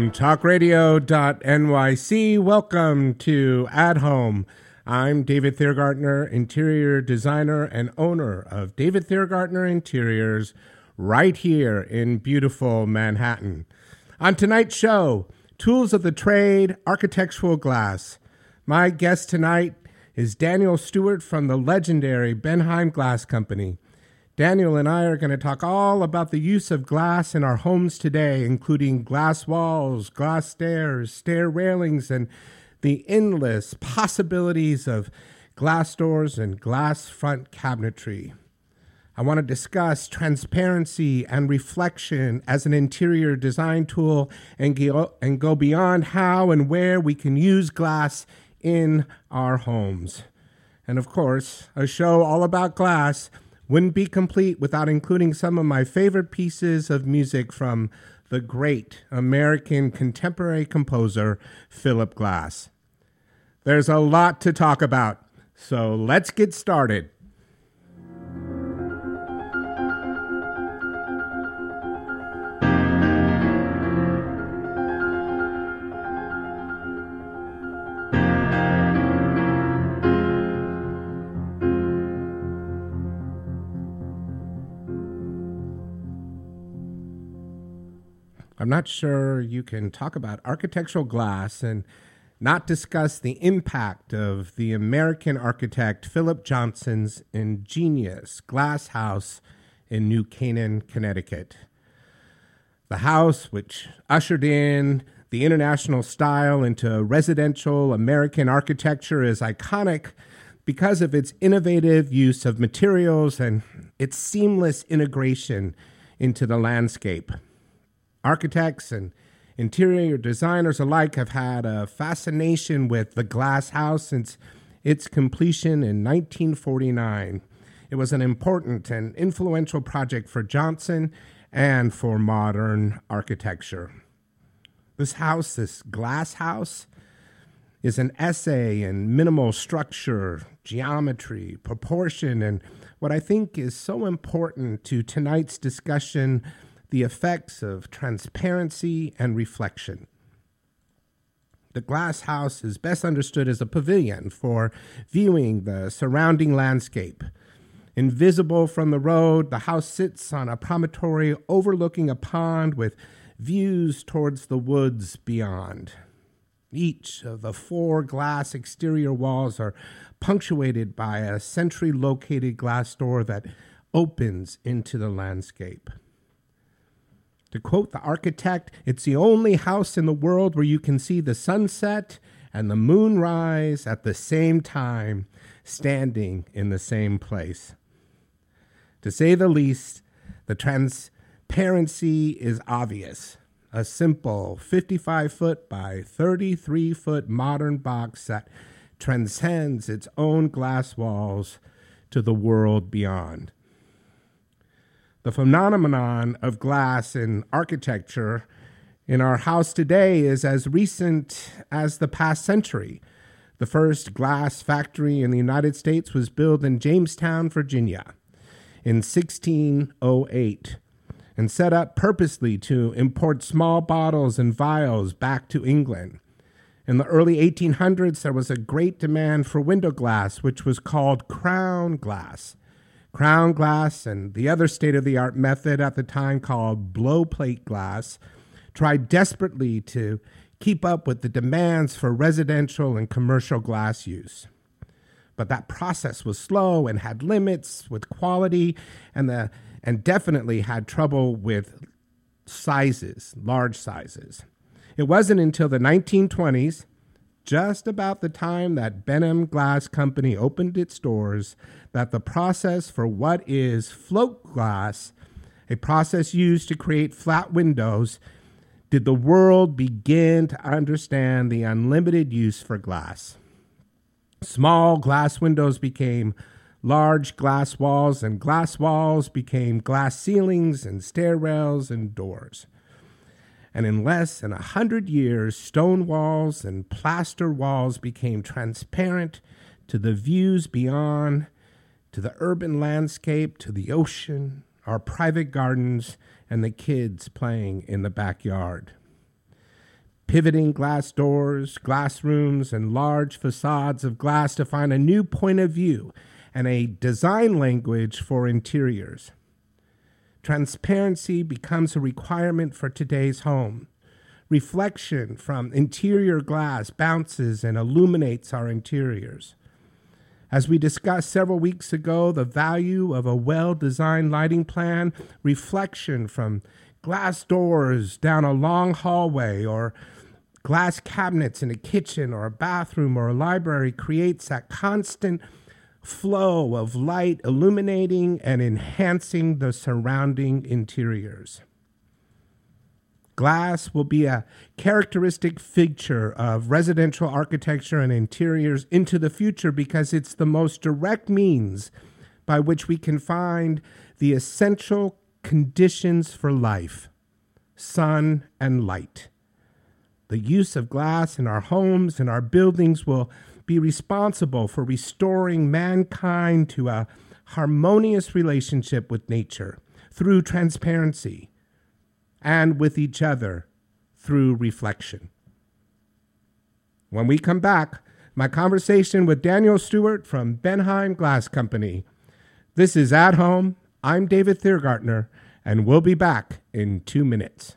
From talkradio.nyc, welcome to At Home. I'm David Thiergartner, interior designer and owner of David Thiergartner Interiors, right here in beautiful Manhattan. On tonight's show, Tools of the Trade, Architectural Glass. My guest tonight is Daniel Stewart from the legendary Bendheim Glass Company. Daniel and I are going to talk all about the use of glass in our homes today, including glass walls, glass stairs, stair railings, and the endless possibilities of glass doors and glass front cabinetry. I want to discuss transparency and reflection as an interior design tool and go, beyond how and where we can use glass in our homes. And of course, a show all about glass wouldn't be complete without including some of my favorite pieces of music from the great American contemporary composer Philip Glass. There's a lot to talk about, so let's get started. I'm not sure you can talk about architectural glass and not discuss the impact of the American architect Philip Johnson's ingenious glass house in New Canaan, Connecticut. The house, which ushered in the international style into residential American architecture, is iconic because of its innovative use of materials and its seamless integration into the landscape. Architects and interior designers alike have had a fascination with the glass house since its completion in 1949. It was an important and influential project for Johnson and for modern architecture. This house, this glass house, is an essay in minimal structure, geometry, proportion, and what I think is so important to tonight's discussion the effects of transparency and reflection. The glass house is best understood as a pavilion for viewing the surrounding landscape. Invisible from the road, the house sits on a promontory overlooking a pond with views towards the woods beyond. Each of the four glass exterior walls are punctuated by a centrally located glass door that opens into the landscape. To quote the architect, it's the only house in the world where you can see the sunset and the moon rise at the same time, standing in the same place. To say the least, the transparency is obvious. A simple 55 foot by 33 foot modern box that transcends its own glass walls to the world beyond. The phenomenon of glass in architecture in our house today is as recent as the past century. The first glass factory in the United States was built in Jamestown, Virginia in 1608 and set up purposely to import small bottles and vials back to England. In the early 1800s, there was a great demand for window glass, which was called crown glass. Crown glass and the other state of the art method at the time called blow plate glass tried desperately to keep up with the demands for residential and commercial glass use. But that process was slow and had limits with quality and the and definitely had trouble with sizes, large sizes. It wasn't until the 1920s, just about the time that Bendheim Glass Company opened its doors, that the process for what is float glass, a process used to create flat windows, did the world begin to understand the unlimited use for glass. Small glass windows became large glass walls, and glass walls became glass ceilings and stair rails and doors. And in less than a hundred years, stone walls and plaster walls became transparent to the views beyond to the urban landscape, to the ocean, our private gardens, and the kids playing in the backyard. pivoting glass doors, glass rooms, and large facades of glass to find a new point of view and a design language for interiors. Transparency becomes a requirement for today's home. Reflection from interior glass bounces and illuminates our interiors. As we discussed several weeks ago, the value of a well designed lighting plan, reflection from glass doors down a long hallway or glass cabinets in a kitchen or a bathroom or a library creates that constant flow of light illuminating and enhancing the surrounding interiors. Glass will be a characteristic feature of residential architecture and interiors into the future because it's the most direct means by which we can find the essential conditions for life sun and light. The use of glass in our homes and our buildings will be responsible for restoring mankind to a harmonious relationship with nature through transparency and with each other through reflection. When we come back, my conversation with Daniel Stewart from Bendheim Glass Company. This is At Home. I'm David Thiergartner, and we'll be back in two minutes.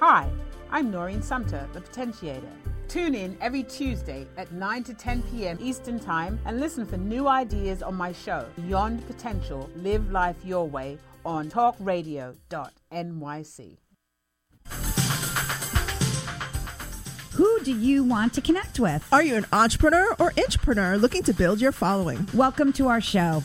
Hi, I'm Noreen Sumter, the Potentiator. Tune in every Tuesday at 9 to 10 p.m. Eastern Time and listen for new ideas on my show, Beyond Potential Live Life Your Way, on talkradio.nyc. Who do you want to connect with? Are you an entrepreneur or intrapreneur looking to build your following? Welcome to our show.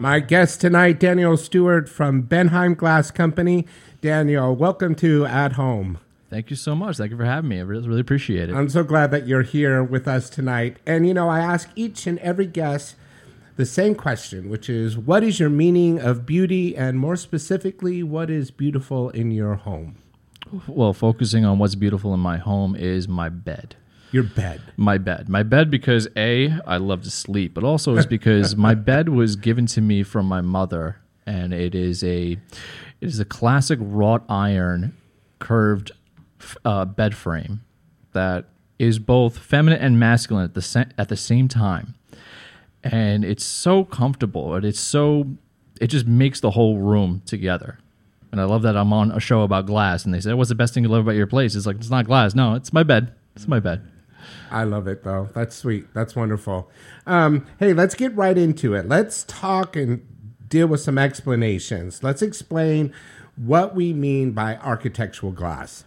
My guest tonight, Daniel Stewart from Bendheim Glass Company. Daniel, welcome to At Home. Thank you so much. Thank you for having me. I really, really appreciate it. I'm so glad that you're here with us tonight. And, you know, I ask each and every guest the same question, which is what is your meaning of beauty? And more specifically, what is beautiful in your home? Well, focusing on what's beautiful in my home is my bed. Your bed. My bed. My bed because A, I love to sleep, but also is because my bed was given to me from my mother and it is a it is a classic wrought iron curved uh, bed frame that is both feminine and masculine at the sa- at the same time. And it's so comfortable and it's so it just makes the whole room together. And I love that I'm on a show about glass and they say, What's the best thing you love about your place? It's like it's not glass. No, it's my bed. It's my bed. I love it though. That's sweet. That's wonderful. Um, hey, let's get right into it. Let's talk and deal with some explanations. Let's explain what we mean by architectural glass.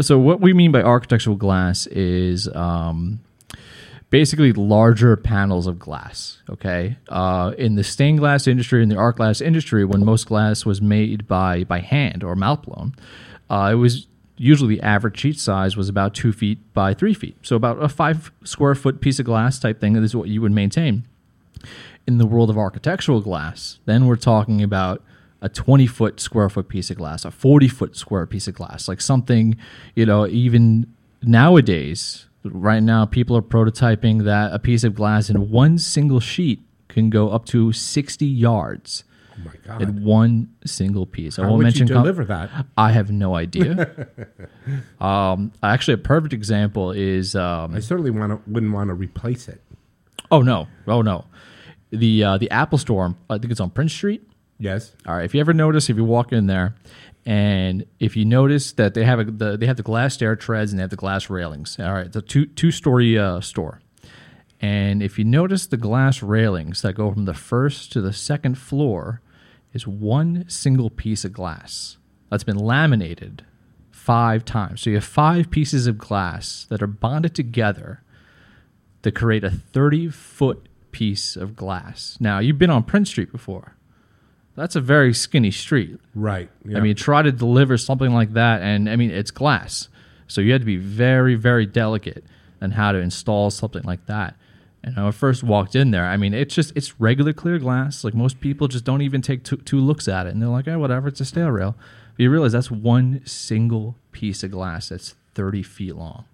So, what we mean by architectural glass is um, basically larger panels of glass. Okay, uh, in the stained glass industry, in the art glass industry, when most glass was made by by hand or mouth blown, uh, it was usually the average sheet size was about two feet by three feet, so about a five square foot piece of glass type thing. is what you would maintain. In the world of architectural glass, then we're talking about a 20 foot square foot piece of glass, a 40 foot square piece of glass, like something, you know, even nowadays, right now, people are prototyping that a piece of glass in one single sheet can go up to 60 yards Oh my God. in one single piece. I won't would mention you com- deliver that? I have no idea. um, actually, a perfect example is um, I certainly want wouldn't want to replace it. oh no, oh no, the uh, the Apple Store. I think it's on Prince Street. Yes. All right. If you ever notice, if you walk in there, and if you notice that they have a, the they have the glass stair treads and they have the glass railings. All right, the two two story uh, store. And if you notice the glass railings that go from the first to the second floor is one single piece of glass that's been laminated five times. So you have five pieces of glass that are bonded together to create a 30 foot piece of glass. Now, you've been on Prince Street before. That's a very skinny street. Right. I mean, try to deliver something like that, and I mean, it's glass. So you had to be very, very delicate on how to install something like that. And when I first walked in there, I mean, it's just, it's regular clear glass. Like most people just don't even take two, two looks at it. And they're like, oh, whatever, it's a stair rail. But you realize that's one single piece of glass that's 30 feet long.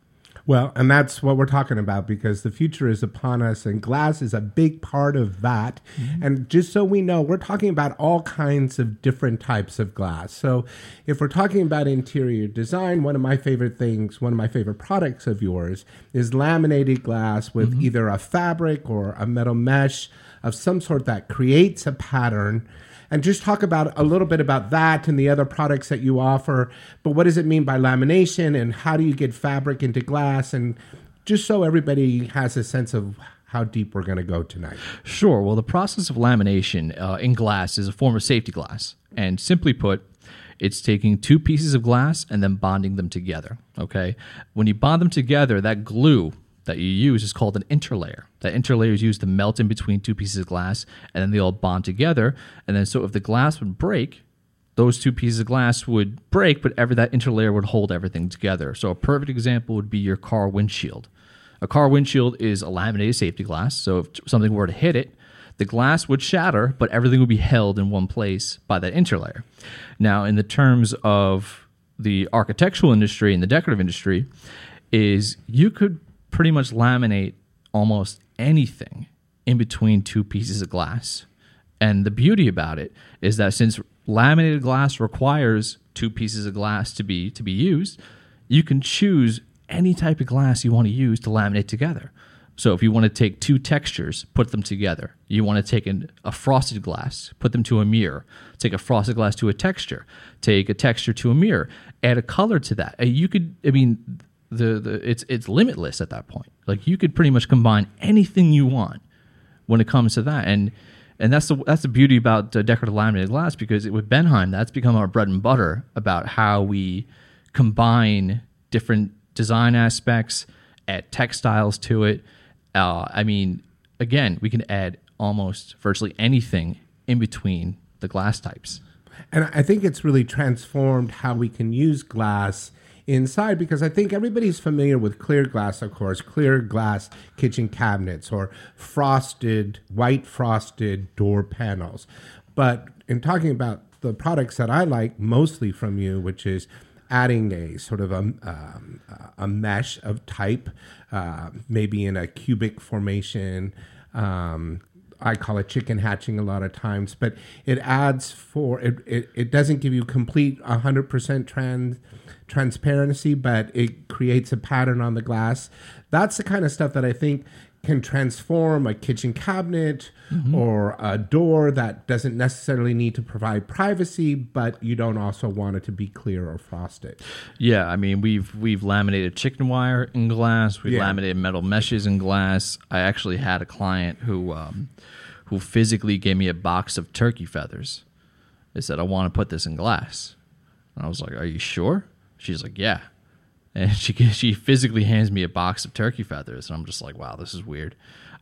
Well, and that's what we're talking about because the future is upon us, and glass is a big part of that. Mm-hmm. And just so we know, we're talking about all kinds of different types of glass. So, if we're talking about interior design, one of my favorite things, one of my favorite products of yours is laminated glass with mm-hmm. either a fabric or a metal mesh of some sort that creates a pattern and just talk about a little bit about that and the other products that you offer. But what does it mean by lamination and how do you get fabric into glass? And just so everybody has a sense of how deep we're going to go tonight. Sure. Well, the process of lamination uh, in glass is a form of safety glass. And simply put, it's taking two pieces of glass and then bonding them together. Okay. When you bond them together, that glue that you use is called an interlayer. That interlayer is used to melt in between two pieces of glass and then they all bond together. And then, so if the glass would break, those two pieces of glass would break, but ever that interlayer would hold everything together. So a perfect example would be your car windshield. A car windshield is a laminated safety glass. So if something were to hit it, the glass would shatter, but everything would be held in one place by that interlayer. Now, in the terms of the architectural industry and the decorative industry, is you could pretty much laminate almost anything in between two pieces of glass. And the beauty about it is that since laminated glass requires two pieces of glass to be to be used, you can choose any type of glass you want to use to laminate together. So if you want to take two textures, put them together. You want to take an, a frosted glass, put them to a mirror. Take a frosted glass to a texture. Take a texture to a mirror. Add a color to that. Uh, You could, I mean, the, the it's it's limitless at that point. Like you could pretty much combine anything you want when it comes to that. And and that's the that's the beauty about uh, decorative laminated glass because it, with Bendheim, that's become our bread and butter about how we combine different design aspects, add textiles to it. Uh, I mean, again, we can add almost virtually anything in between the glass types. And I think it's really transformed how we can use glass inside because I think everybody's familiar with clear glass, of course, clear glass kitchen cabinets or frosted, white frosted door panels. But in talking about the products that I like mostly from you, which is adding a sort of a, um, a mesh of type, uh, maybe in a cubic formation. Um, I call it chicken hatching a lot of times, but it adds for it. It, it doesn't give you complete hundred percent trans transparency, but it creates a pattern on the glass. That's the kind of stuff that I think can transform a kitchen cabinet or a door that doesn't necessarily need to provide privacy, but you don't also want it to be clear or frosted. Yeah, I mean we've we've laminated chicken wire in glass. We've Yeah. laminated metal meshes in glass. I actually had a client who um, who physically gave me a box of turkey feathers. They said, "I want to put this in glass," and I was like, "Are you sure?" She's like, "Yeah." and she she physically hands me a box of turkey feathers, and I'm just like, wow, this is weird.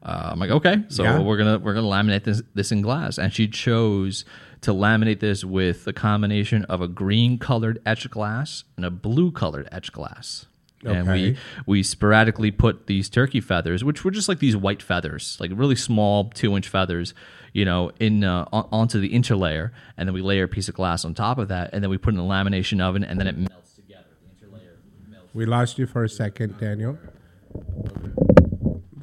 Uh, I'm like, okay, so Yeah. we're gonna we're gonna laminate this this in glass, and she chose to laminate this with a combination of a green colored etched glass and a blue colored etched glass. And we we sporadically put these turkey feathers, which were just like these white feathers, like really small two inch feathers, you know, in uh, on, onto the interlayer, and then we layer a piece of glass on top of that, and then we put in a lamination oven, and then it melts together. The interlayer melts. We lost you for a second, Daniel.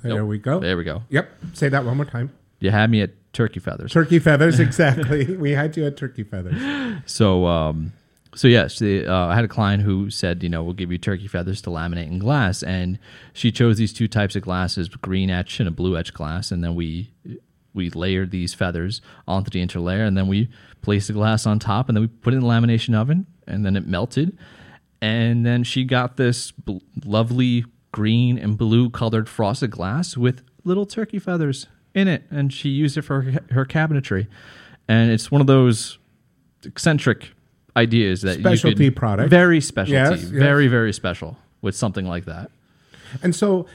There Nope. we go. There we go. Yep. Say that one more time. You had me at turkey feathers. Turkey feathers, exactly. we had you at turkey feathers. So, um, so yes, the, uh, I had a client who said, you know, we'll give you turkey feathers to laminate in glass, and she chose these two types of glasses, green etch and a blue etch glass, and then we we layered these feathers onto the interlayer, and then we placed the glass on top, and then we put it in the lamination oven, and then it melted, and then she got this bl- lovely green and blue colored frosted glass with little turkey feathers in it, and she used it for her, her cabinetry, and it's one of those eccentric ideas that you Specialty product. very specialty, Yes, yes. very very special with something like that. And so,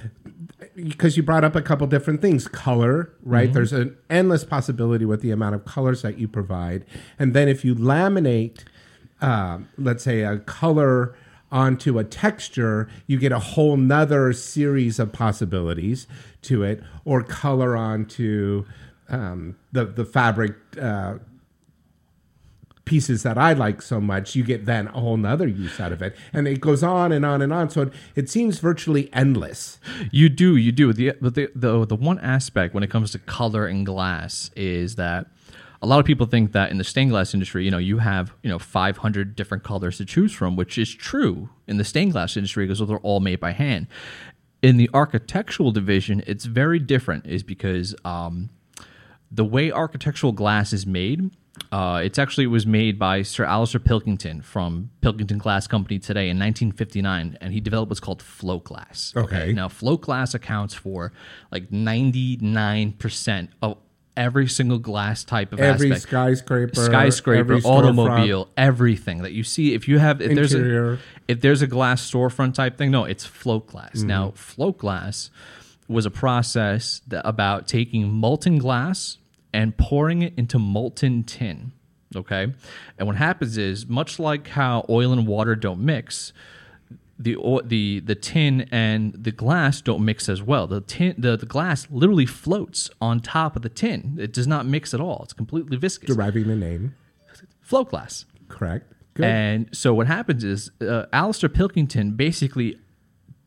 because you brought up a couple different things, color, right? Mm-hmm. There's an endless possibility with the amount of colors that you provide. And then if you laminate, um, let's say, a color onto a texture, you get a whole nother series of possibilities to it, or color onto um, the, the fabric. Uh, pieces that I like so much, you get then a whole nother use out of it. And it goes on and on and on. So it, it seems virtually endless. You do, you do. The, but the, the the one aspect when it comes to color and glass is that a lot of people think that in the stained glass industry, you know, you have you know 500 different colors to choose from, which is true in the stained glass industry because they're all made by hand. In the architectural division, it's very different, is because um, the way architectural glass is made, uh, it's actually was made by Sir Alastair Pilkington from Pilkington Glass Company today in 1959, and he developed what's called float glass. Okay. Now, float glass accounts for like 99% of every single glass type of Every aspect. skyscraper, skyscraper, every automobile, everything that you see. If you have, if there's a if there's a glass storefront type thing, no, it's float glass. Mm-hmm. Now, float glass was a process that, about taking molten glass and pouring it into molten tin. Okay, and what happens is much like how oil and water don't mix. The, the the tin and the glass don't mix as well. The tin the, the glass literally floats on top of the tin. It does not mix at all. It's completely viscous. deriving the name. Float glass. Correct. Good. And so what happens is uh, Alastair Pilkington basically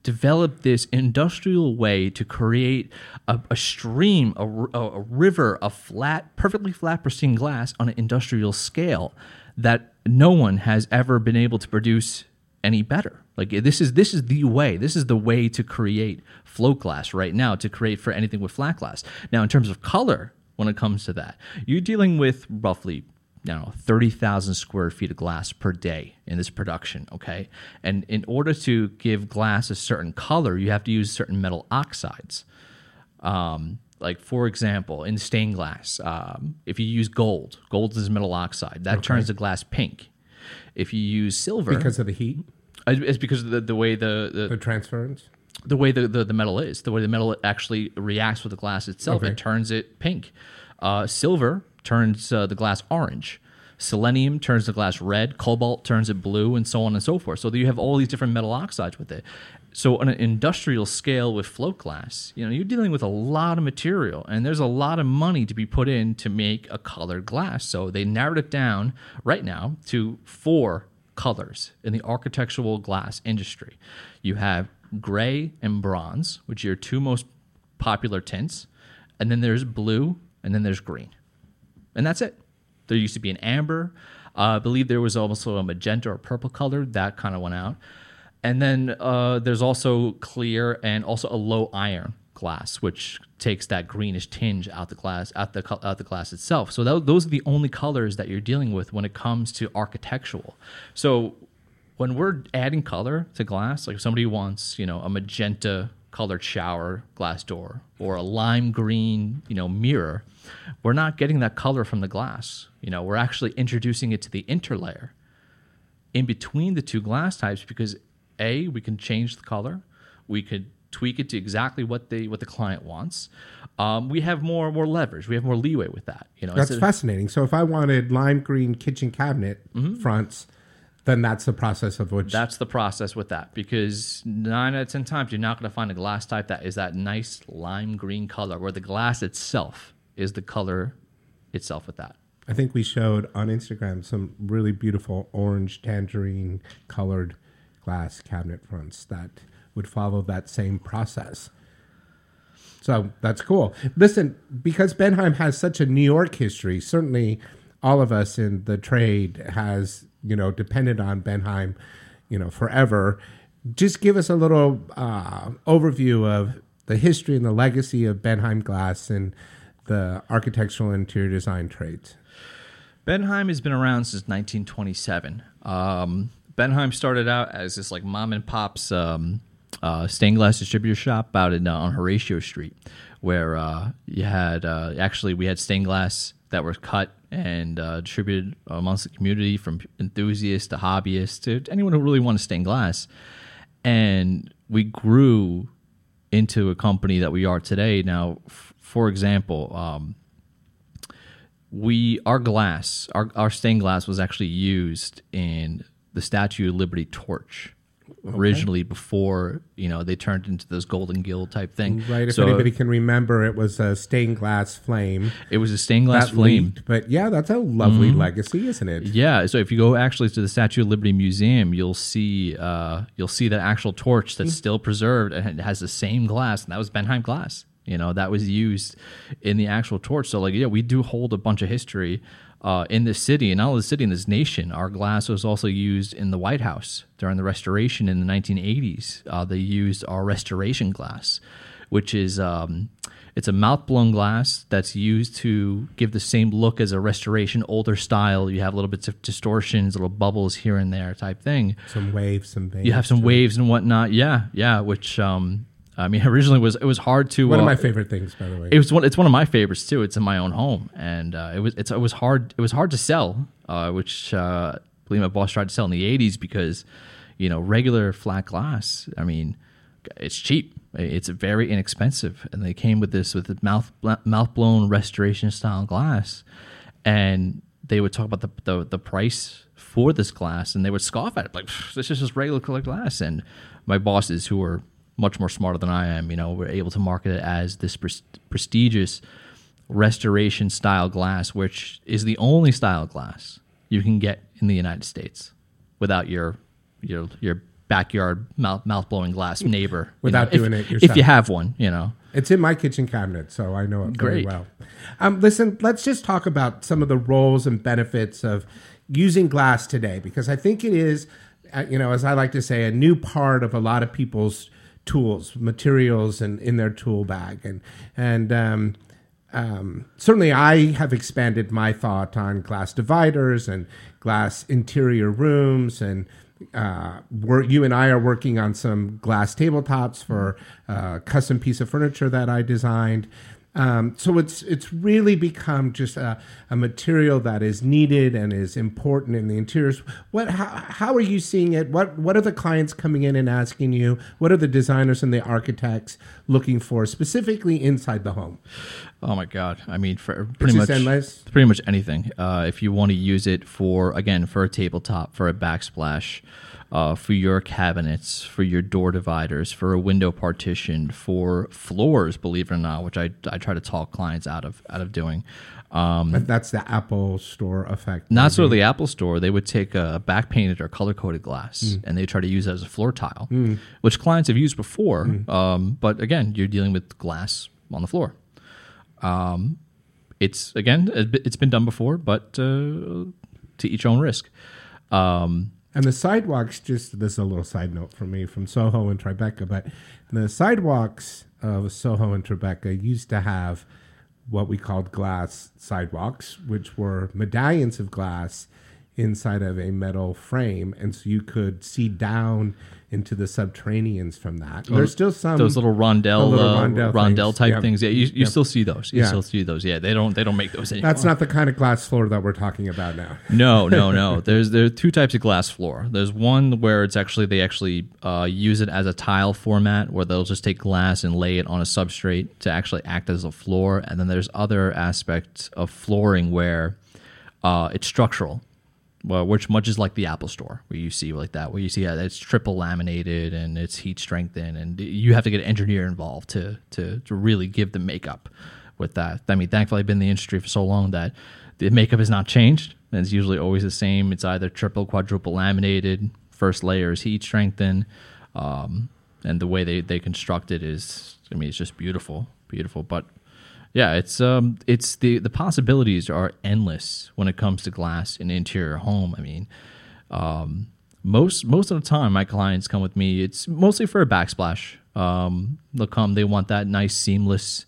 developed this industrial way to create a, stream, a stream, a- a river of flat, perfectly flat, pristine glass on an industrial scale that no one has ever been able to produce any better. Like this is this is the way. This is the way to create float glass right now to create for anything with flat glass. Now, in terms of color, when it comes to that, you're dealing with roughly you know, 30,000 square feet of glass per day in this production, okay? And in order to give glass a certain color, you have to use certain metal oxides. Um, like, for example, in stained glass, um, if you use gold, gold is a metal oxide, that turns the glass pink. If you use silver, because of the heat, it's because of the, the way the, the, the transference. the way the, the, the metal is, the way the metal actually reacts with the glass itself, Okay. it turns it pink. Uh, silver turns uh, the glass orange. Selenium turns the glass red. Cobalt turns it blue, and so on and so forth. So you have all these different metal oxides with it. So on an industrial scale with float glass, you know, you're dealing with a lot of material, and there's a lot of money to be put in to make a colored glass. So they narrowed it down right now to four colors in the architectural glass industry. You have gray and bronze, which are your two most popular tints, and then there's blue, and then there's green, and that's it. There used to be an amber. Uh, I believe there was also a magenta or purple color that kind of went out, and then uh, there's also clear and also a low iron glass, which takes that greenish tinge out the glass out the out the glass itself. So tho- those are the only colors that you're dealing with when it comes to architectural. So when we're adding color to glass, like if somebody wants, you know, a magenta colored shower glass door or a lime green, you know, mirror, we're not getting that color from the glass. You know, we're actually introducing it to the interlayer in between the two glass types because A, we can change the color. We could tweak it to exactly what the what the client wants. Um, we have more more leverage. We have more leeway with that. You know, That's fascinating. So if I wanted lime green kitchen cabinet Mm-hmm. fronts, then that's the process of which. That's the process with that because nine out of ten times you're not going to find a glass type that is that nice lime green color where the glass itself is the color itself with that. I think we showed on Instagram some really beautiful orange tangerine colored glass cabinet fronts that would follow that same process. So that's cool. Listen, because Bendheim has such a New York history, certainly all of us in the trade has, you know, depended on Bendheim, you know, forever. Just give us a little uh, overview of the history and the legacy of Bendheim glass and the architectural and interior design trades. Bendheim has been around since 1927. Um, Bendheim started out as this like mom and pop's um, uh, stained glass distributor shop out in uh, on Horatio Street, where uh, you had uh, actually we had stained glass that were cut and uh, distributed amongst the community from enthusiasts to hobbyists to anyone who really wanted stained glass, and we grew into a company that we are today. Now, f- for example. Um, we our glass our, our stained glass was actually used in the statue of liberty torch originally before you know they turned into this golden gill type thing Right. If so anybody can remember, it was a stained glass flame it was a stained glass that flame leaked. But yeah, that's a lovely legacy, isn't it? yeah so if you go actually to the statue of liberty museum you'll see uh, you'll see that actual torch that's still preserved and it has the same glass and that was bendheim glass you know that was used in the actual torch so like yeah we do hold a bunch of history uh, in this city and not only the city in this nation our glass was also used in the white house during the restoration in the 1980s uh, they used our restoration glass which is um, it's a mouth blown glass that's used to give the same look as a restoration older style. You have little bits of distortions little bubbles here and there type thing. Some waves, some veins. you have some waves and whatnot. Yeah yeah which um i mean originally was it was hard to One of uh, my favorite things, by the way. it was one. It's one of my favorites too. It's in my own home, and uh, it was. It's, it was hard. It was hard to sell, uh, which uh, I believe my boss tried to sell in the '80s because, you know, regular flat glass. I mean, it's cheap. It's very inexpensive, and they came with this with the mouth mouth blown restoration style glass, and they would talk about the, the the price for this glass, and they would scoff at it like this is just regular glass. And my bosses, who were much more smarter than I am, you know, we're able to market it as this pres- prestigious restoration style glass, which is the only style of glass you can get in the United States without your your your backyard mouth mouth blowing glass neighbor. Without know, doing if, it yourself. if you have one, you know. It's in my kitchen cabinet, so I know it very Great. well. Um, listen, let's just talk about some of the roles and benefits of using glass today, because I think it is, uh, you know, as I like to say, a new part of a lot of people's tools, materials, and in their tool bag, and and um, um, certainly I have expanded my thought on glass dividers and glass interior rooms and uh, you and I are working on some glass tabletops for a custom piece of furniture that I designed. Um, so it's it's really become just a, a material that is needed and is important in the interiors. What how, how are you seeing it? What what are the clients coming in and asking you? What are the designers and the architects looking for specifically inside the home? Oh my god! I mean, for pretty much endless. pretty much anything. Uh, if you want to use it for again for a tabletop, for a backsplash, uh, for your cabinets, for your door dividers, for a window partition, for floors. Believe it or not, which I I try to talk clients out of out of doing. Um, But that's the Apple Store effect. not so the Apple Store. They would take a back painted or color coded glass Mm. and they try to use it as a floor tile, which clients have used before. Mm. Um, but again, you're dealing with glass on the floor. Um, it's again, it's been done before, but uh, to each own risk. Um, And the sidewalks, just this is a little side note for me from Soho and Tribeca, but the sidewalks of Soho and Tribeca used to have what we called glass sidewalks, which were medallions of glass inside of a metal frame, and so you could see down into the subterraneans from that. There's still some those little rondell, the little uh, rondell rondell, things. type Yep. things. Yeah, you, you Yep. still see those. You Yeah. still see those. Yeah, they don't they don't make those anymore. That's not the kind of glass floor that we're talking about now. No, no, no. There's there are two types of glass floor. There's one where it's actually they actually uh, use it as a tile format where they'll just take glass and lay it on a substrate to actually act as a floor. And then there's other aspects of flooring where uh, it's structural. Well, which much is like the Apple Store, where you see like that, where you see that it's triple laminated and it's heat strengthened, and you have to get an engineer involved to to to really give the makeup with that. I mean, thankfully, I've been in the industry for so long that the makeup has not changed, and it's usually always the same. It's either triple, quadruple laminated. First layer is heat strengthened, um, and the way they they construct it is, I mean, it's just beautiful, beautiful. But yeah, it's um, it's the the possibilities are endless when it comes to glass in interior home. I mean, um, most most of the time, my clients come with me. It's mostly for a backsplash. Um, they'll come. They want that nice seamless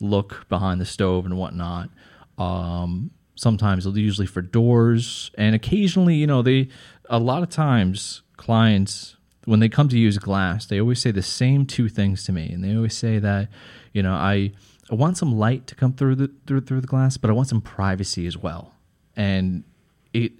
look behind the stove and whatnot. Um, sometimes they'll usually for doors, and occasionally, you know, they a lot of times clients when they come to use glass, they always say the same two things to me, and they always say that, you know, I I want some light to come through the through through the glass, but I want some privacy as well, and it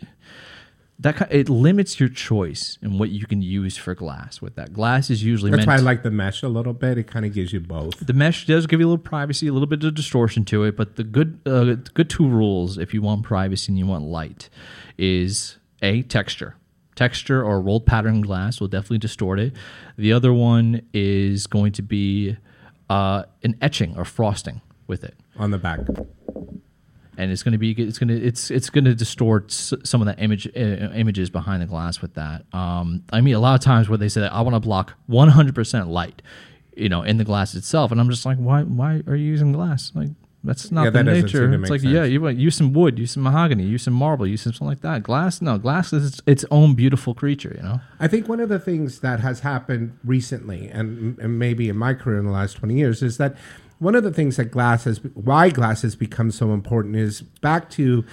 that it limits your choice in what you can use for glass. With that, glass is usually That's meant why I like the mesh a little bit. It kind of gives you both. the mesh does give you a little privacy, a little bit of distortion to it, but the good uh, good two rules if you want privacy and you want light is a texture. Texture or rolled pattern glass will definitely distort it. The other one is going to be uh, an etching or frosting with it on the back. and it's going to be it's going to it's it's going to distort s- some of the image uh, images behind the glass with that. Um, I mean, a lot of times where they say that I want to block 100% light, you know, in the glass itself, and I'm just like, why why are you using glass? Like that's not Yeah, the that nature. It's like sense. yeah, you want- use some wood, use some mahogany, use some marble, use some something like that. Glass, no, glass is its, own beautiful creature, you know. I think one of the things that has happened recently, and, and maybe in my career in the last 20 years, is that one of the things that glass has, why glass has become so important is back to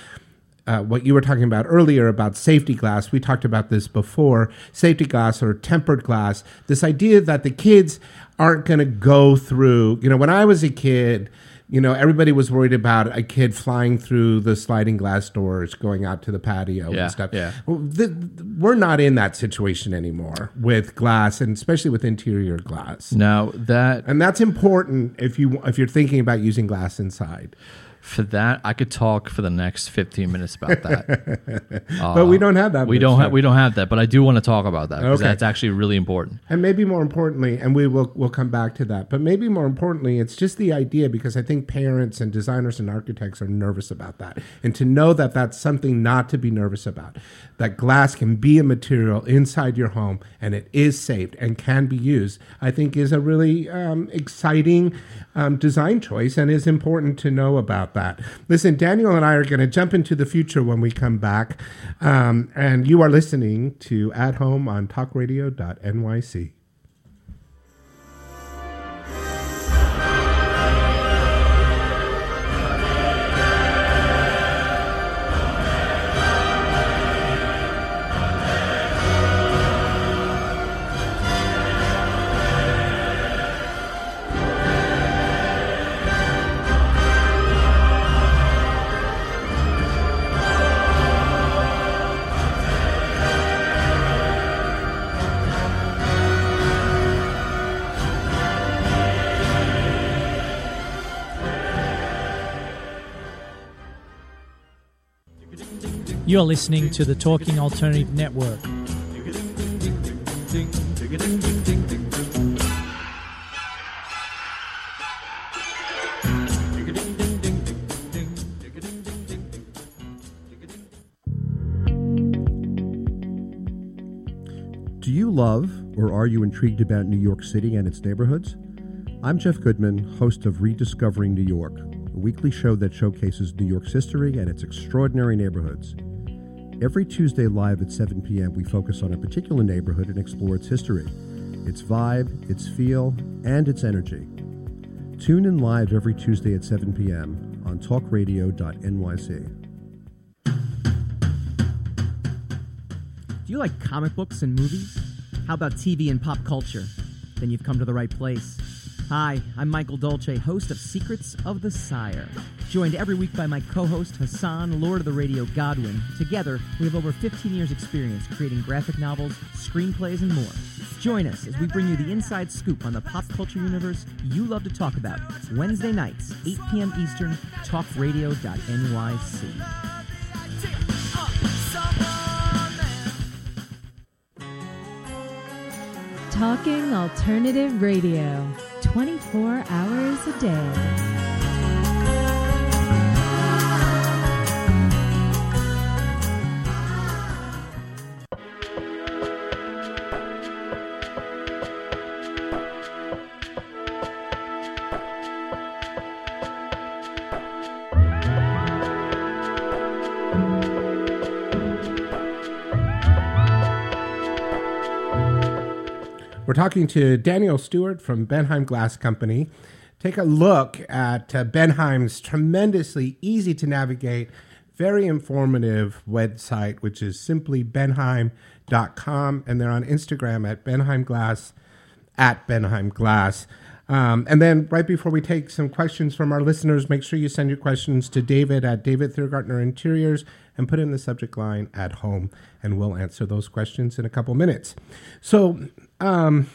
uh, what you were talking about earlier about safety glass. We talked about this before safety glass or tempered glass. This idea that the kids aren't going to go through, you know, when I was a kid, you know, everybody was worried about a kid flying through the sliding glass doors going out to the patio Yeah, and stuff. yeah. Well, th- we're not in that situation anymore with glass, and especially with interior glass. Now that And that's important if you if you're thinking about using glass inside. For that, I could talk for the next 15 minutes about that. but we don't have that. Uh, we don't have we don't have that, but I do want to talk about that because Okay. that's actually really important. And maybe more importantly, and we will we'll come back to that, but maybe more importantly, it's just the idea because I think parents and designers and architects are nervous about that. And to know that that's something not to be nervous about, that glass can be a material inside your home and it is safe and can be used, I think is a really um, exciting um, design choice and is important to know about that. Listen, Daniel and I are going to jump into the future when we come back. Um, and you are listening to At Home on talkradio.nyc. You're listening to the Talking Alternative Network. Do you love or are you intrigued about New York City and its neighborhoods? I'm Jeff Goodman, host of Rediscovering New York, a weekly show that showcases New York's history and its extraordinary neighborhoods. Every Tuesday live at 7 p.m., we focus on a particular neighborhood and explore its history, its vibe, its feel, and its energy. Tune in live every Tuesday at 7 p.m. on talkradio.nyc. Do you like comic books and movies? How about TV and pop culture? Then you've come to the right place. Hi, I'm Michael Dolce, host of Secrets of the Sire. Joined every week by my co host Hassan, Lord of the Radio Godwin. Together, we have over 15 years' experience creating graphic novels, screenplays, and more. Join us as we bring you the inside scoop on the pop culture universe you love to talk about. Wednesday nights, 8 p.m. Eastern, talkradio.nyc. Talking Alternative Radio, 24 hours a day. Talking to Daniel Stewart from Bendheim Glass Company. Take a look at uh, Bendheim's tremendously easy to navigate, very informative website, which is simply bendheim.com. And they're on Instagram at Bendheim Glass, at Bendheim Glass. Um, and then right before we take some questions from our listeners, make sure you send your questions to David at David Thiergartner Interiors and put in the subject line at home, and we'll answer those questions in a couple minutes. So, um,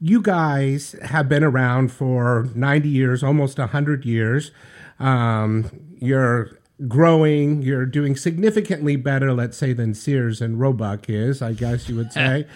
you guys have been around for 90 years, almost 100 years. Um, you're growing, you're doing significantly better, let's say, than Sears and Roebuck is, I guess you would say.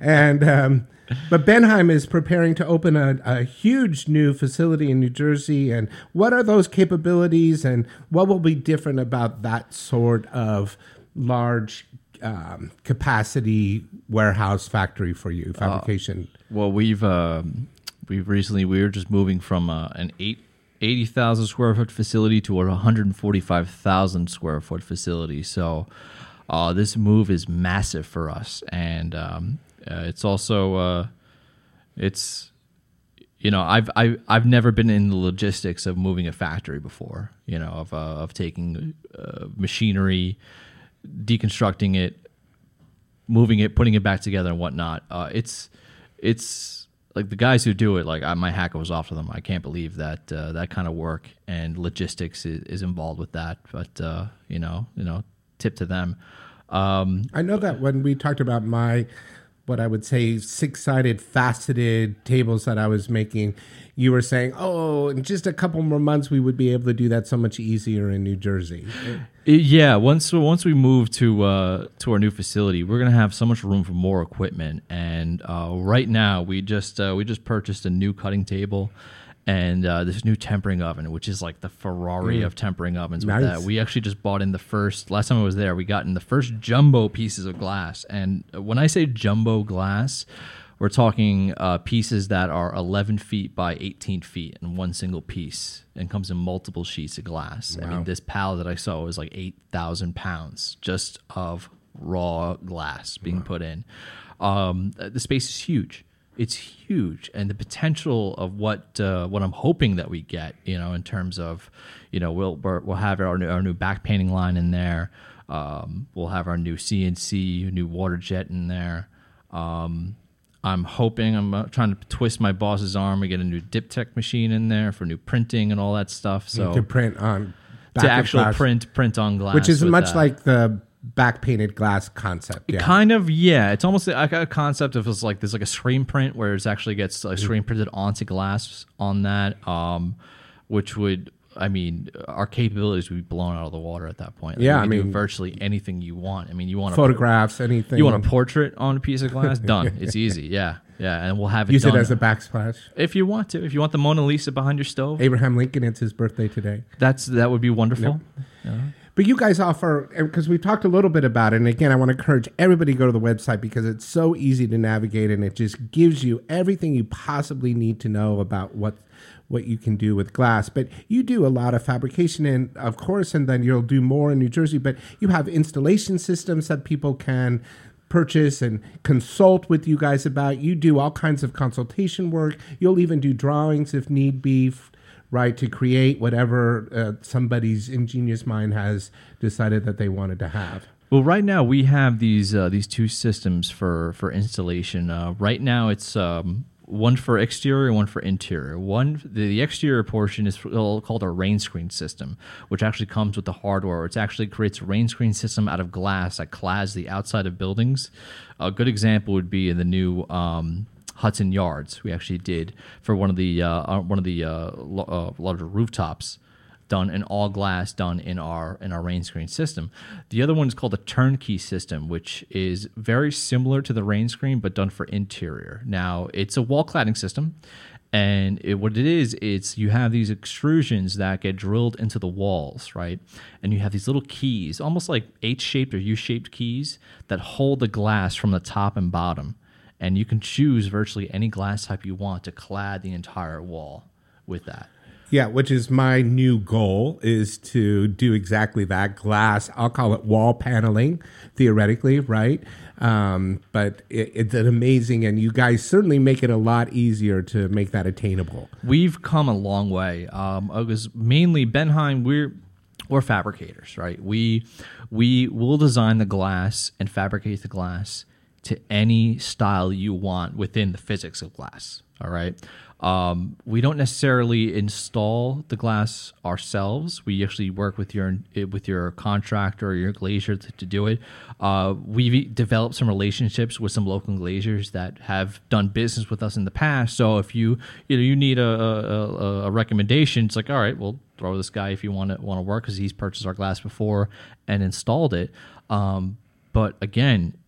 and, um, but Bendheim is preparing to open a, a huge new facility in New Jersey. And what are those capabilities and what will be different about that sort of large um, capacity warehouse factory for you, fabrication? Well, we've um, we've recently we were just moving from uh, an eight. 80,000 square foot facility to a 145,000 square foot facility. So, uh, this move is massive for us. And um, uh, it's also, uh, it's, you know, I've, I've, I've never been in the logistics of moving a factory before, you know, of, uh, of taking uh, machinery, deconstructing it, moving it, putting it back together and whatnot. Uh, it's, it's like the guys who do it, like I, my hat was off to them. I can't believe that uh, that kind of work and logistics is, is involved with that. But uh, you know, you know, tip to them. Um, I know that when we talked about my, what I would say, six sided faceted tables that I was making, you were saying, oh, in just a couple more months, we would be able to do that so much easier in New Jersey. Yeah, once once we move to uh, to our new facility, we're gonna have so much room for more equipment. And uh, right now, we just uh, we just purchased a new cutting table and uh, this new tempering oven, which is like the Ferrari Mm. of tempering ovens. Nice. With that, we actually just bought in the first. Last time I was there, we got in the first jumbo pieces of glass. And when I say jumbo glass. We're talking uh, pieces that are 11 feet by 18 feet in one single piece and comes in multiple sheets of glass. I mean, this pallet that I saw was like 8,000 pounds just of raw glass being put in. Um, the space is huge. It's huge, and the potential of what uh, what I'm hoping that we get, you know, in terms of, you know, we'll we'll have our new, our new back painting line in there. Um, we'll have our new CNC, new water jet in there. Um, I'm hoping I'm uh, trying to twist my boss's arm and get a new Dip-Tech machine in there for new printing and all that stuff. So to print on to actual glass, print print on glass, which is much that. like the back painted glass concept. Yeah. Kind of, yeah. It's almost like a concept of it's like there's like a screen print where it actually gets like screen printed onto glass on that, um, which would. I mean, our capabilities would be blown out of the water at that point. Like, Yeah, I can do mean- virtually anything you want. I mean, you want a- Photographs, anything. You want a portrait on a piece of glass? Done. It's easy. Yeah, yeah, and we'll have it. Use it as a backsplash. if you want to. If you want the Mona Lisa behind your stove, Abraham Lincoln, it's his birthday today. that's that would be wonderful. But you guys offer because we've talked a little bit about it, and again, I want to encourage everybody to go to the website because it's so easy to navigate, and it just gives you everything you possibly need to know about what what you can do with glass. But you do a lot of fabrication, and of course, and then you'll do more in New Jersey. But you have installation systems that people can purchase and consult with you guys about. You do all kinds of consultation work. You'll even do drawings if need be. Right to create whatever uh, somebody's ingenious mind has decided that they wanted to have. Well, right now we have these uh, these two systems for for installation. Uh, right now, it's um, one for exterior, one for interior. One the, the exterior portion is called a rain screen system, which actually comes with the hardware. It actually creates a rain screen system out of glass that clads the outside of buildings. A good example would be in the new. Um, Hudson Yards, we actually did for one of the uh, uh one of the uh, lo- uh, larger rooftops done in all glass done in our in our rain screen system. The other one is called a turnkey system, which is very similar to the rain screen but done for interior. Now it's a wall cladding system. And it, what it is, it's you have these extrusions that get drilled into the walls, right? And you have these little keys, almost like H-shaped or U-shaped keys that hold the glass from the top and bottom. And you can choose virtually any glass type you want to clad the entire wall with that. Yeah, which is my new goal is to do exactly that. Glass, I'll call it wall paneling, theoretically, right? Um, but it, it's an amazing, and you guys certainly make it a lot easier to make that attainable. We've come a long way. Um, mainly Bendheim. We're we're fabricators, right? We we will design the glass and fabricate the glass to any style you want within the physics of glass. All right. Um, we don't necessarily install the glass ourselves. We actually work with your with your contractor or your glazier to, to do it. Uh, we've developed some relationships with some local glaziers that have done business with us in the past. So if you you know you need a, a, a recommendation, it's like all right, we'll throw this guy if you want to want to work because he's purchased our glass before and installed it. Um, but again,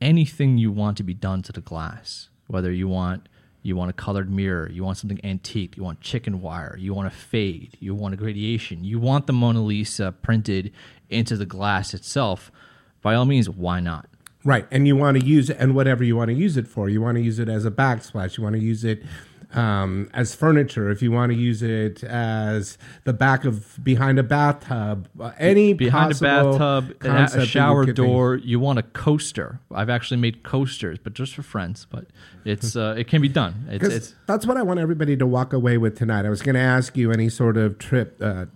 anything you want to be done to the glass, whether you want you want a colored mirror, you want something antique, you want chicken wire, you want a fade, you want a gradation, you want the Mona Lisa printed into the glass itself, by all means, why not? Right. And you want to use it and whatever you want to use it for. You want to use it as a backsplash. You want to use it um, as furniture, if you want to use it as the back of behind a bathtub, uh, any behind a bathtub, a shower you door, you want a coaster. I've actually made coasters, but just for friends. But it's uh, it can be done. It's, it's, that's what I want everybody to walk away with tonight. I was going to ask you any sort of trip. Uh,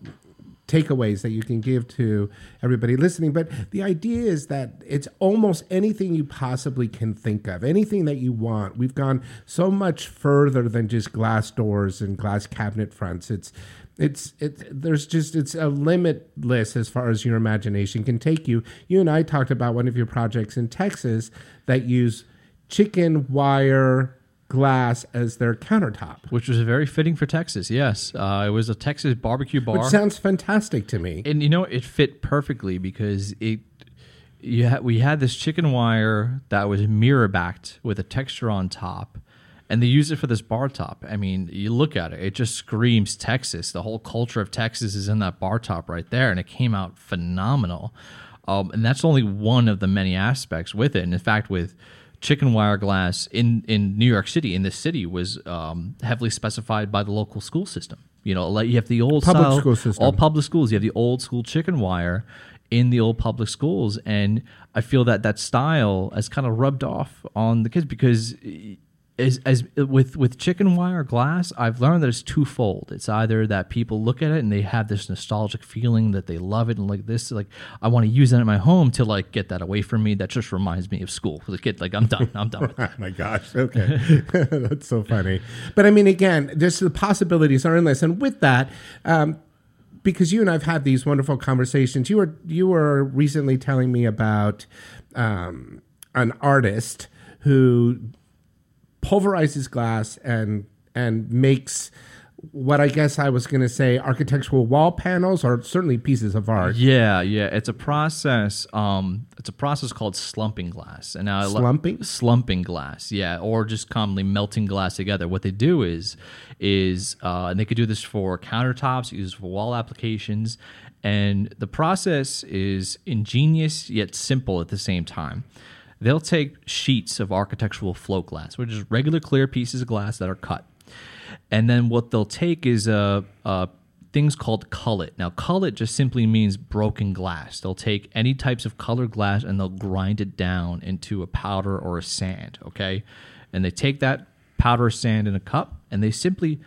takeaways that you can give to everybody listening. But the idea is that it's almost anything you possibly can think of, anything that you want. We've gone so much further than just glass doors and glass cabinet fronts. It's it's it there's just it's a limitless as far as your imagination can take you. You and I talked about one of your projects in Texas that use chicken wire glass as their countertop, which was very fitting for Texas. Yes, uh, it was a Texas barbecue bar, which sounds fantastic to me. And you know, it fit perfectly because it. You ha- we had this chicken wire that was mirror backed with a texture on top, and they used it for this bar top. I mean, you look at it; it just screams Texas. The whole culture of Texas is in that bar top right there, and it came out phenomenal. Um, and that's only one of the many aspects with it. And in fact, with chicken wire glass in, in New York City, in this city, was um, heavily specified by the local school system. You know, like you have the old public style, school system. all public schools. You have the old school chicken wire in the old public schools, and I feel that that style has kind of rubbed off on the kids because as, as with with chicken wire glass, I've learned that it's twofold. It's either that people look at it and they have this nostalgic feeling that they love it and like this, like I want to use it in my home to like get that away from me. That just reminds me of school. The kid, like I'm done. I'm done that. my gosh. Okay, that's so funny. But I mean, again, just the possibilities are endless. And with that. Um, because you and I've had these wonderful conversations. You were you were recently telling me about um, an artist who pulverizes glass and and makes what I guess I was going to say architectural wall panels are certainly pieces of art. Yeah, yeah, it's a process. Um, it's a process called slumping glass, and now slumping, slumping glass, yeah, or just commonly melting glass together. What they do is, is uh, and they could do this for countertops, use for wall applications, and the process is ingenious yet simple at the same time they'll take sheets of architectural float glass, which is regular clear pieces of glass that are cut. And then what they'll take is a, a things called cullet. Now, cullet just simply means broken glass. They'll take any types of colored glass and they'll grind it down into a powder or a sand, okay? And they take that powder sand in a cup and they simply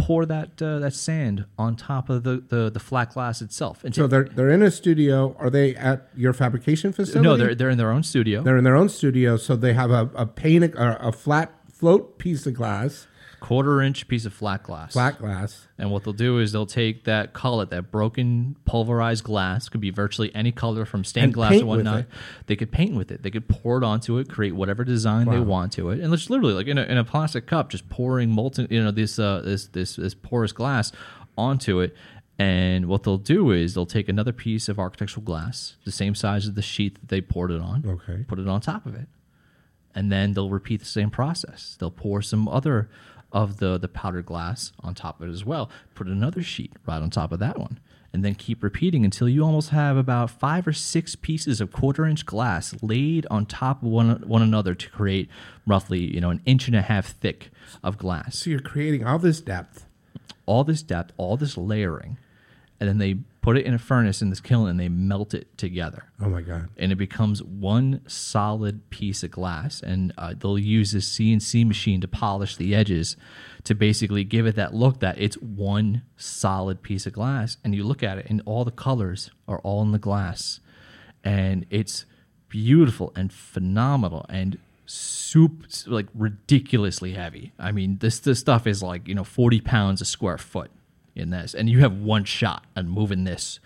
pour that uh, that sand on top of the, the, the flat glass itself. And So they're they're in a studio. Are they at your fabrication facility? no, they're they're in their own studio. they're in their own studio. So they have a a pane a flat float piece of glass, quarter inch piece of flat glass. flat glass. And what they'll do is they'll take that color, that broken pulverized glass, could be virtually any color from stained And glass or whatnot. They could paint with it. They could pour it onto it, create whatever design they want to it, and it's literally like in a, in a plastic cup, just pouring molten, you know, this uh, this this this porous glass onto it. And what they'll do is they'll take another piece of architectural glass, the same size as the sheet that they poured it on, Okay. put it on top of it and then they'll repeat the same process. They'll pour some other of the the powdered glass on top of it as well. Put another sheet right on top of that one, and then keep repeating until you almost have about five or six pieces of quarter inch glass laid on top of one one another to create roughly you know an inch and a half thick of glass. So you're creating all this depth. All this depth, all this layering, and then they put it in a furnace in this kiln and they melt it together Oh my god. and it becomes one solid piece of glass. And uh, they'll use this CNC machine to polish the edges to basically give it that look that it's one solid piece of glass. And you look at it, and all the colors are all in the glass, and it's beautiful and phenomenal and soup like ridiculously heavy. I mean, this this stuff is like you know forty pounds a square foot in this, and you have one shot on moving this.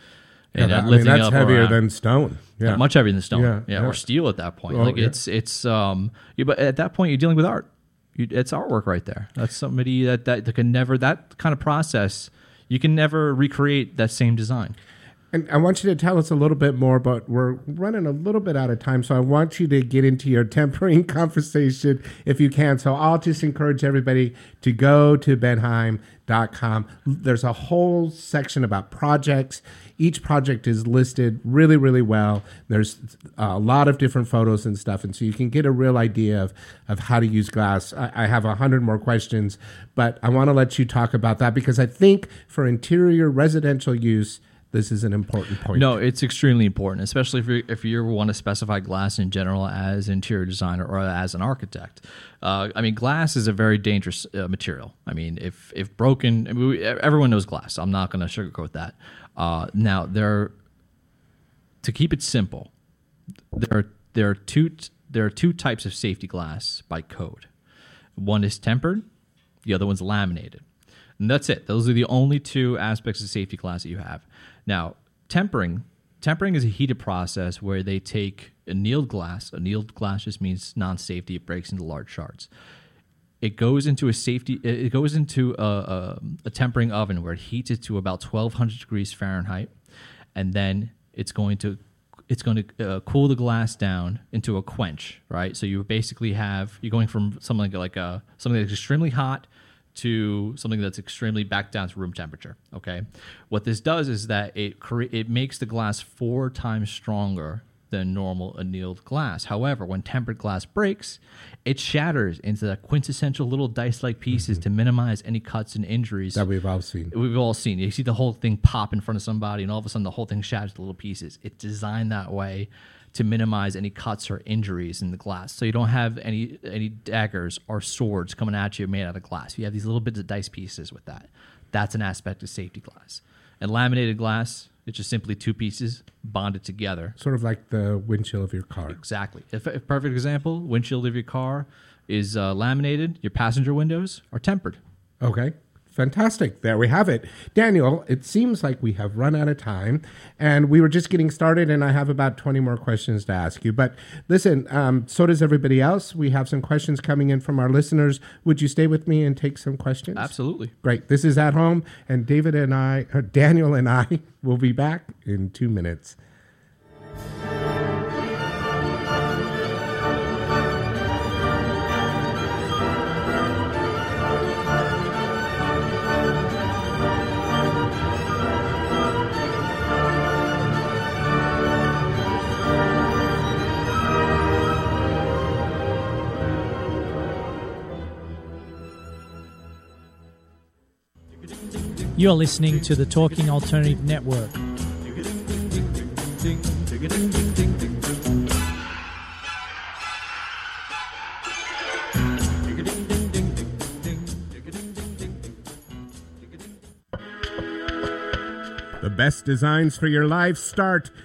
Yeah, and, that- I mean, that's heavier around. than stone. Yeah. Much heavier than stone. Yeah, Yeah, yeah. or steel at that point. Well, like yeah. it's it's um yeah, but at that point you're dealing with art. You, it's artwork right there. That's somebody that, that that can never that kind of process. You can never recreate that same design. And I want you to tell us a little bit more, but we're running a little bit out of time. So I want you to get into your tempering conversation if you can. So I'll just encourage everybody to go to bendheim.com. There's a whole section about projects. Each project is listed really, really well. There's a lot of different photos and stuff. And so you can get a real idea of, of how to use glass. I, I have a hundred more questions, but I want to let you talk about that because I think for interior residential use, this is an important point. No, it's extremely important, especially if you if you want to specify glass in general as interior designer or as an architect. Uh, I mean, glass is a very dangerous uh, material. I mean, if if broken, I mean, we, everyone knows glass. I'm not going to sugarcoat that. Uh, now, there to keep it simple, there are there are two there are two types of safety glass by code. One is tempered, the other one's laminated. And that's it. Those are the only two aspects of safety glass that you have. Now, tempering tempering is a heated process where they take annealed glass. Annealed glass just means non-safety. It breaks into large shards. It goes into a safety. It goes into a, a, a tempering oven where it heats it to about 1200 degrees Fahrenheit, and then it's going to it's going to uh, cool the glass down into a quench, right? So you basically have you're going from something like a something that's extremely hot to something that's extremely back down to room temperature. Okay, what this does is that it cre- it makes the glass four times stronger than normal annealed glass. However, when tempered glass breaks, it shatters into the quintessential little dice-like pieces to minimize any cuts and injuries That we've all seen. We've all seen. You see the whole thing pop in front of somebody, and all of a sudden the whole thing shatters to little pieces. It's designed that way to minimize any cuts or injuries in the glass, so you don't have any any daggers or swords coming at you made out of glass. You have these little bits of dice pieces with that. That's an aspect of safety glass. And laminated glass, it's just simply two pieces bonded together. Sort of like the windshield of your car. Exactly. If, if perfect example, windshield of your car is uh, laminated. Your passenger windows are tempered. Okay. Fantastic. There we have it. Daniel, it seems like we have run out of time and we were just getting started and I have about 20 more questions to ask you. But listen, um, so does everybody else. We have some questions coming in from our listeners. Would you stay with me and take some questions? Absolutely. Great. This is At Home and David and I, Daniel and I will be back in two minutes. You are listening to the Talking Alternative Network. The best designs for your life start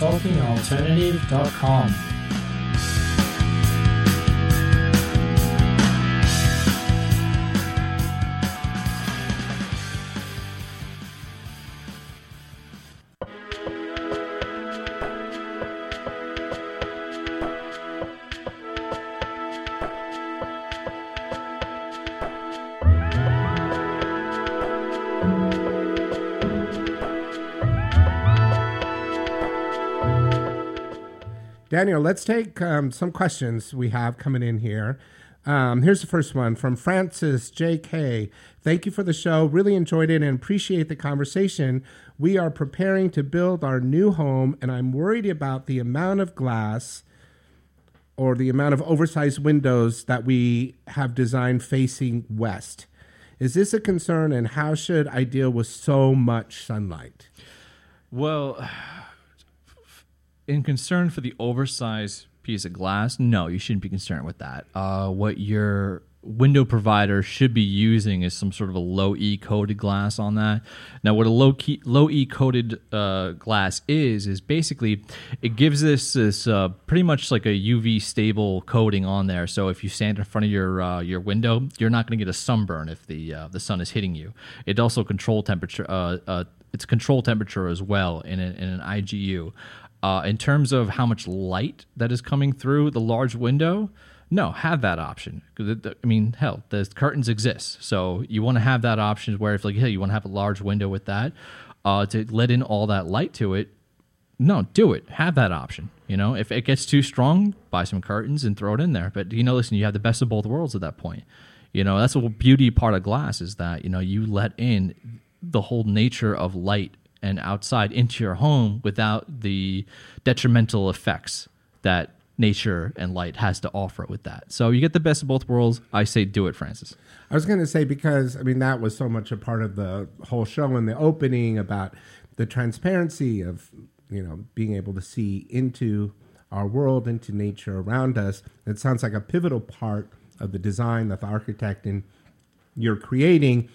talkingalternative.com. Daniel, let's take um, some questions we have coming in here. Um, here's the first one from Francis J.K. Thank you for the show. Really enjoyed it and appreciate the conversation. We are preparing to build our new home, and I'm worried about the amount of glass or the amount of oversized windows that we have designed facing west. Is this a concern, and how should I deal with so much sunlight? Well, in concern for the oversized piece of glass, no, you shouldn't be concerned with that. Uh, what your window provider should be using is some sort of a low E coated glass on that. Now, what a low key, low E coated uh, glass is is basically it gives this this uh, pretty much like a UV stable coating on there. So if you stand in front of your uh, your window, you're not going to get a sunburn if the uh, the sun is hitting you. It also control temperature. Uh, uh, it's control temperature as well in, a, in an IGU. Uh, in terms of how much light that is coming through the large window, no, have that option. I mean, hell, the curtains exist, so you want to have that option where if like, hey, you want to have a large window with that uh, to let in all that light to it. No, do it. Have that option. You know, if it gets too strong, buy some curtains and throw it in there. But you know, listen, you have the best of both worlds at that point. You know, that's the beauty part of glass is that you know you let in the whole nature of light and outside into your home without the detrimental effects that nature and light has to offer with that. So you get the best of both worlds. I say do it, Francis. I was going to say because I mean that was so much a part of the whole show in the opening about the transparency of you know being able to see into our world, into nature around us. It sounds like a pivotal part of the design that the architect and you're creating.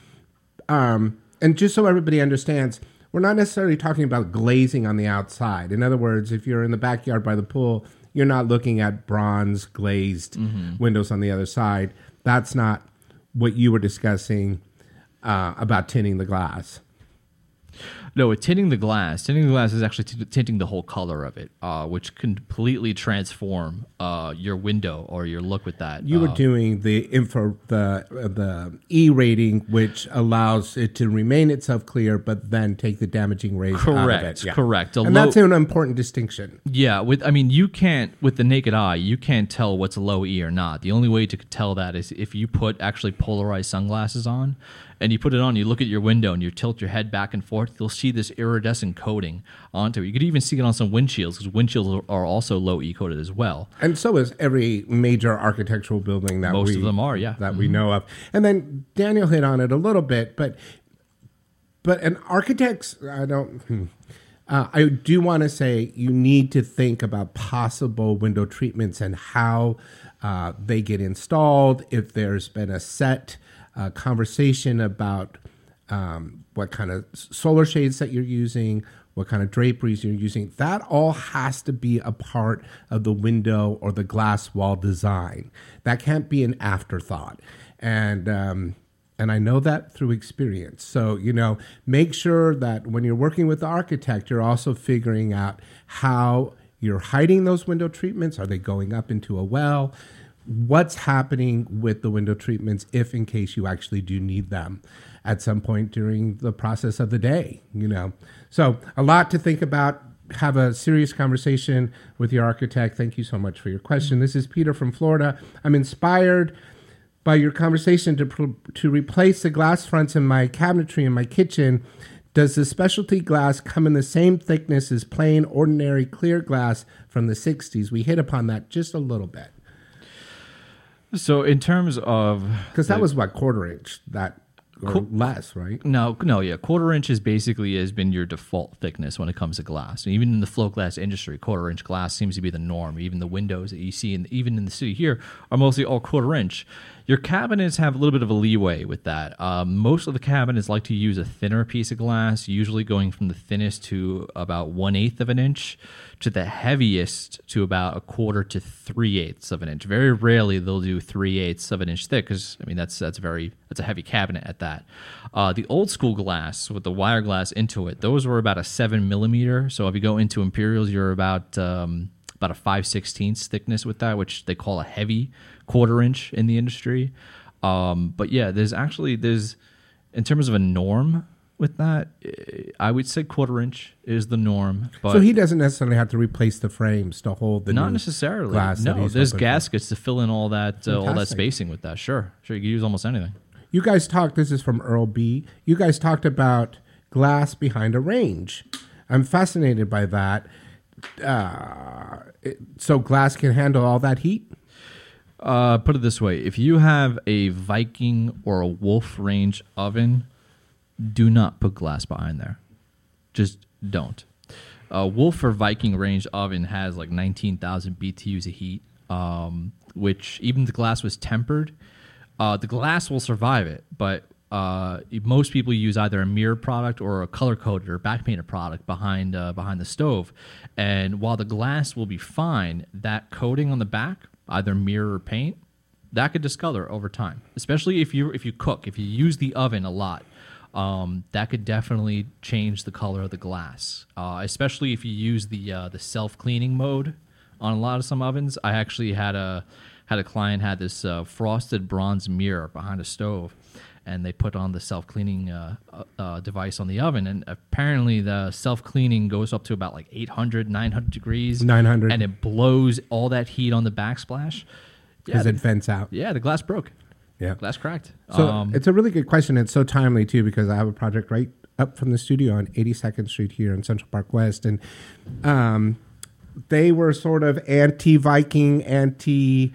Um, and just so everybody understands, we're not necessarily talking about glazing on the outside. In other words, if you're in the backyard by the pool, you're not looking at bronze glazed mm-hmm. windows on the other side. That's not what you were discussing uh, about tinting the glass. No, tinting the glass, tinting the glass is actually t- tinting the whole color of it, uh, which completely transform uh, your window or your look with that. You were uh, doing the info the the E rating, which allows it to remain itself clear, but then take the damaging rays correct, out of it. Yeah. Correct, and low, that's an important distinction. Yeah, with I mean, you can't with the naked eye, you can't tell what's a low E or not. The only way to tell that is if you put actually polarized sunglasses on and you put it on, you look at your window and you tilt your head back and forth, you'll see this iridescent coating onto it. You could even see it on some windshields because windshields are also low E coated as well. And so is every major architectural building that most we, of them are, yeah, that mm-hmm. we know of. And then Daniel hit on it a little bit, but but an architect's I don't. Hmm, uh, I do want to say you need to think about possible window treatments and how uh, they get installed. If there's been a set uh, conversation about um, what kind of solar shades that you're using, what kind of draperies you're using. That all has to be a part of the window or the glass wall design. That can't be an afterthought. And um, And I know that through experience. So, you know, make sure that when you're working with the architect, you're also figuring out how you're hiding those window treatments. Are they going up into a well? What's happening with the window treatments if, in case you actually do need them at some point during the process of the day, you know? So, a lot to think about. Have a serious conversation with your architect. Thank you so much for your question. This is Peter from Florida. I'm inspired by your conversation to to replace the glass fronts in my cabinetry in my kitchen. Does the specialty glass come in the same thickness as plain, ordinary clear glass from the 60s? We hit upon that just a little bit. So in terms of Because that was what, quarter inch? That or Qu- less, right? No, no, yeah. Quarter inch is basically has been your default thickness when it comes to glass. And even in the float glass industry, quarter inch glass seems to be the norm. Even the windows that you see, in, even in the city here, are mostly all quarter inch. Your cabinets have a little bit of a leeway with that. Um, most of the cabinets like to use a thinner piece of glass, usually going from the thinnest to about one eighth of an inch to the heaviest to about a quarter to three eighths of an inch. Very rarely they'll do three eighths of an inch thick because I mean that's that's very that's a heavy cabinet at that. Uh, the old school glass with the wire glass into it, those were about a seven millimeter. So if you go into Imperials, you're about um, about a five sixteenths thickness with that, which they call a heavy quarter inch in the industry. Um, but yeah, there's actually there's in terms of a norm with that, I would say quarter inch is the norm. But so he doesn't necessarily have to replace the frames to hold the not new necessarily. glass. no, there's hoping for. gaskets to fill in all that uh, all that spacing with that. Sure, sure, you can use almost anything. You guys talked, this is from Earl B. You guys talked about glass behind a range. I'm fascinated by that. Uh, it- so glass can handle all that heat? Uh, put it this way: if you have a Viking or a Wolf range oven, do not put glass behind there. Just don't. A Wolf or Viking range oven has like 19,000 BTUs of heat, um, which even the glass was tempered, uh, the glass will survive it. But uh, most people use either a mirror product or a color coated or back painted product behind uh, behind the stove. And while the glass will be fine, that coating on the back, either mirror or paint, that could discolor over time. Especially if you if you cook, if you use the oven a lot, um, that could definitely change the color of the glass. Uh, especially if you use the uh, the self cleaning mode on a lot of some ovens. I actually had a had a client had this uh, frosted bronze mirror behind a stove. And they put on the self cleaning uh, uh, uh, device on the oven, and apparently the self cleaning goes up to about like 800, 900 degrees. 900. and it blows all that heat on the backsplash. Because the- it vents out. yeah, the glass broke. Yeah. that's correct. So Um, it's a really good question. It's so timely too because I have a project right up from the studio on 82nd Street here in Central Park West, and um, they were sort of anti-Viking, anti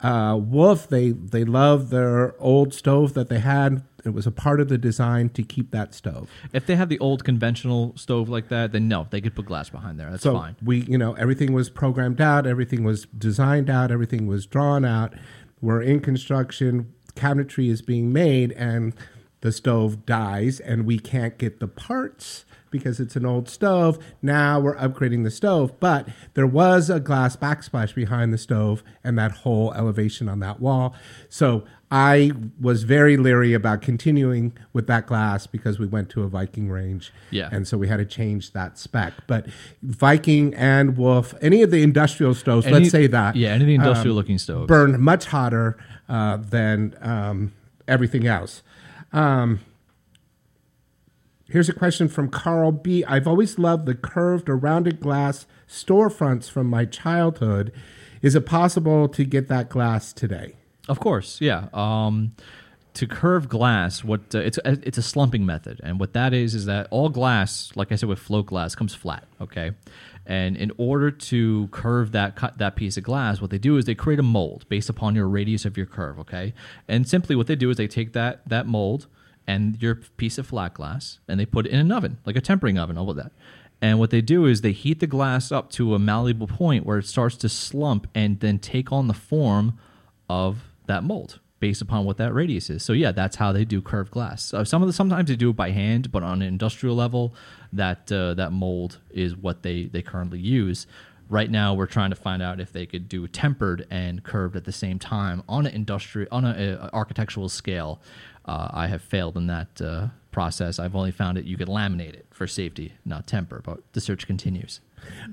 uh, Wolf. They they loved their old stove that they had. It was a part of the design to keep that stove. if they had the old conventional stove like that, then no, they could put glass behind there. That's so fine. we, you know, everything was programmed out, everything was designed out, everything was drawn out. We're in construction, cabinetry is being made, and the stove dies, and we can't get the parts because it's an old stove. Now we're upgrading the stove, but there was a glass backsplash behind the stove and that whole elevation on that wall. So I was very leery about continuing with that glass because we went to a Viking range. Yeah. And so we had to change that spec. But Viking and Wolf, any of the industrial stoves, Any- let's say that. yeah, any of the um, industrial looking stoves. Burn much hotter uh, than um, everything else. Um, here's a question from Carl B. I've always loved the curved or rounded glass storefronts from my childhood. Is it possible to get that glass today? Of course, yeah. Um, to curve glass, what uh, it's a, it's a slumping method, and what that is is that all glass, like I said with float glass, comes flat. Okay, and in order to curve that cut that piece of glass, what they do is they create a mold based upon your radius of your curve. Okay, and simply what they do is they take that that mold and your piece of flat glass, and they put it in an oven, like a tempering oven, all of that. And what they do is they heat the glass up to a malleable point where it starts to slump and then take on the form of that mold based upon what that radius is. So yeah, that's how they do curved glass. Uh, some of the sometimes they do it by hand, but on an industrial level, that uh, that mold is what they they currently use. Right now, we're trying to find out if they could do tempered and curved at the same time on an industrial, on an architectural scale. Uh, I have failed in that uh, process. I've only found it you could laminate it for safety, not temper. But the search continues.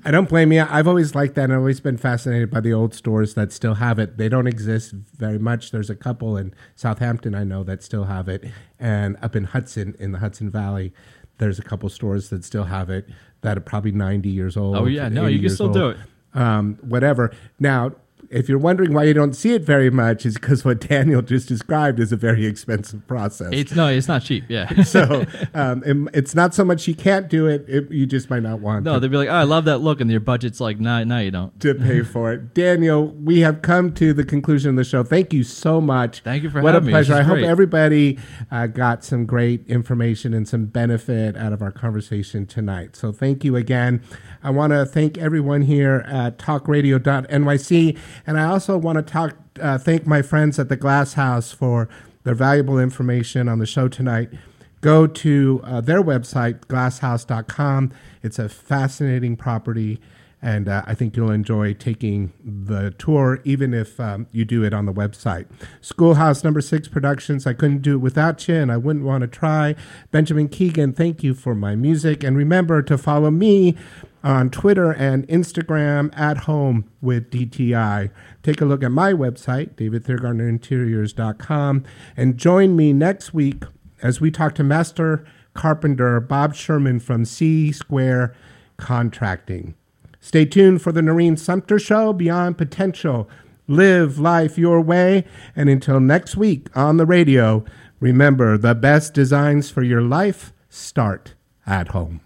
I don't blame you. I've always liked that. I've always been fascinated by the old stores that still have it. They don't exist very much. There's a couple in Southampton I know that still have it, and up in Hudson, in the Hudson Valley, there's a couple stores that still have it that are probably 90 years old. Oh yeah, no, 80 you can still old, do it. Um, whatever. Now, if you're wondering why you don't see it very much, is because what Daniel just described is a very expensive process. It's no, it's not cheap. Yeah. so um, it- it's not so much you can't do it; it you just might not want. no, to they'd be like, oh, I love that look, and your budget's like, no, no, you don't. to pay for it. Daniel, we have come to the conclusion of the show. Thank you so much. Thank you for what having a me. This pleasure. I hope great. everybody uh, got some great information and some benefit out of our conversation tonight. So thank you again. I want to thank everyone here at talkradio.nyc, and I also want to talk uh, thank my friends at the Glass House for their valuable information on the show tonight go to uh, their website, glasshouse.com. It's a fascinating property, and uh, I think you'll enjoy taking the tour, even if um, you do it on the website. Schoolhouse Number Six Productions, I couldn't do it without you, and I wouldn't want to try. Benjamin Keegan, thank you for my music. And remember to follow me on Twitter and Instagram at home with DTI. Take a look at my website, davidthiergartnerinteriors.com, and join me next week as we talk to Master Carpenter Bob Sherman from C Square Contracting. Stay tuned for the Noreen Sumter Show, Beyond Potential. Live life your way. And until next week on the radio, remember the best designs for your life start at home.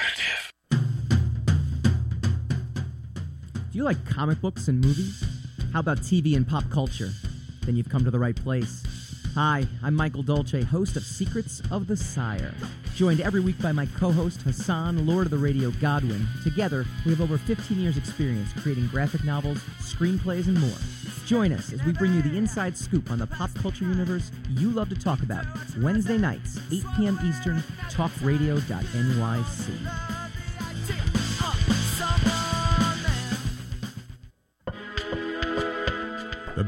Do you like comic books and movies? How about TV and pop culture? Then you've come to the right place. Hi, I'm Michael Dolce, host of Secrets of the Sire. Joined every week by my co host Hassan, Lord of the Radio Godwin. Together, we have over 15 years' experience creating graphic novels, screenplays, and more. Join us as we bring you the inside scoop on the pop culture universe you love to talk about. Wednesday nights, 8 p.m. Eastern, talkradio.nyc.